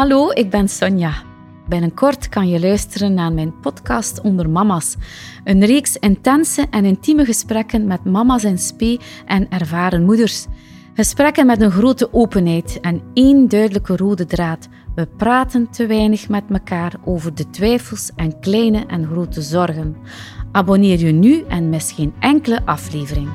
Hallo, ik ben Sonja. Binnenkort kan je luisteren naar mijn podcast Onder Mama's. Een reeks intense en intieme gesprekken met mama's in spe en ervaren moeders. Gesprekken met een grote openheid en één duidelijke rode draad. We praten te weinig met elkaar over de twijfels en kleine en grote zorgen. Abonneer je nu en mis geen enkele aflevering.